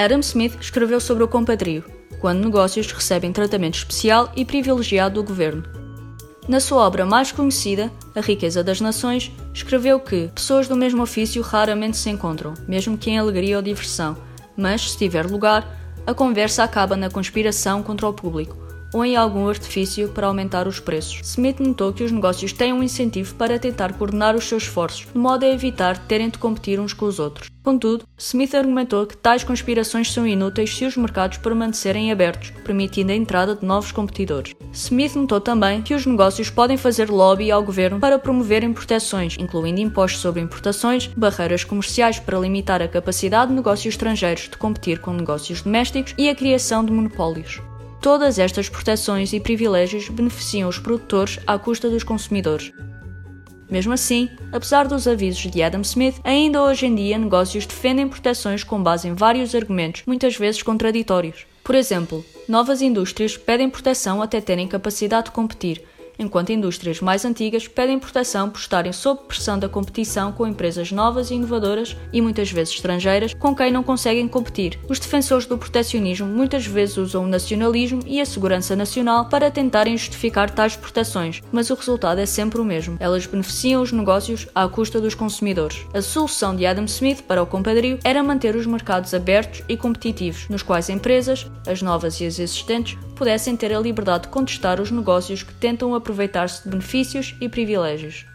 Adam Smith escreveu sobre o compadrio, quando negócios recebem tratamento especial e privilegiado do governo. Na sua obra mais conhecida, A Riqueza das Nações, escreveu que pessoas do mesmo ofício raramente se encontram, mesmo que em alegria ou diversão, mas, se tiver lugar, a conversa acaba na conspiração contra o público ou em algum artifício para aumentar os preços. Smith notou que os negócios têm um incentivo para tentar coordenar os seus esforços, de modo a evitar terem de competir uns com os outros. Contudo, Smith argumentou que tais conspirações são inúteis se os mercados permanecerem abertos, permitindo a entrada de novos competidores. Smith notou também que os negócios podem fazer lobby ao governo para promoverem proteções, incluindo impostos sobre importações, barreiras comerciais para limitar a capacidade de negócios estrangeiros de competir com negócios domésticos e a criação de monopólios. Todas estas proteções e privilégios beneficiam os produtores à custa dos consumidores. Mesmo assim, apesar dos avisos de Adam Smith, ainda hoje em dia negócios defendem proteções com base em vários argumentos, muitas vezes contraditórios. Por exemplo, novas indústrias pedem proteção até terem capacidade de competir, enquanto indústrias mais antigas pedem proteção por estarem sob pressão da competição com empresas novas e inovadoras e muitas vezes estrangeiras com quem não conseguem competir. Os defensores do proteccionismo muitas vezes usam o nacionalismo e a segurança nacional para tentarem justificar tais proteções, mas o resultado é sempre o mesmo. Elas beneficiam os negócios à custa dos consumidores. A solução de Adam Smith para o compadrio era manter os mercados abertos e competitivos, nos quais empresas, as novas e as existentes, pudessem ter a liberdade de contestar os negócios que tentam aproveitar-se de benefícios e privilégios.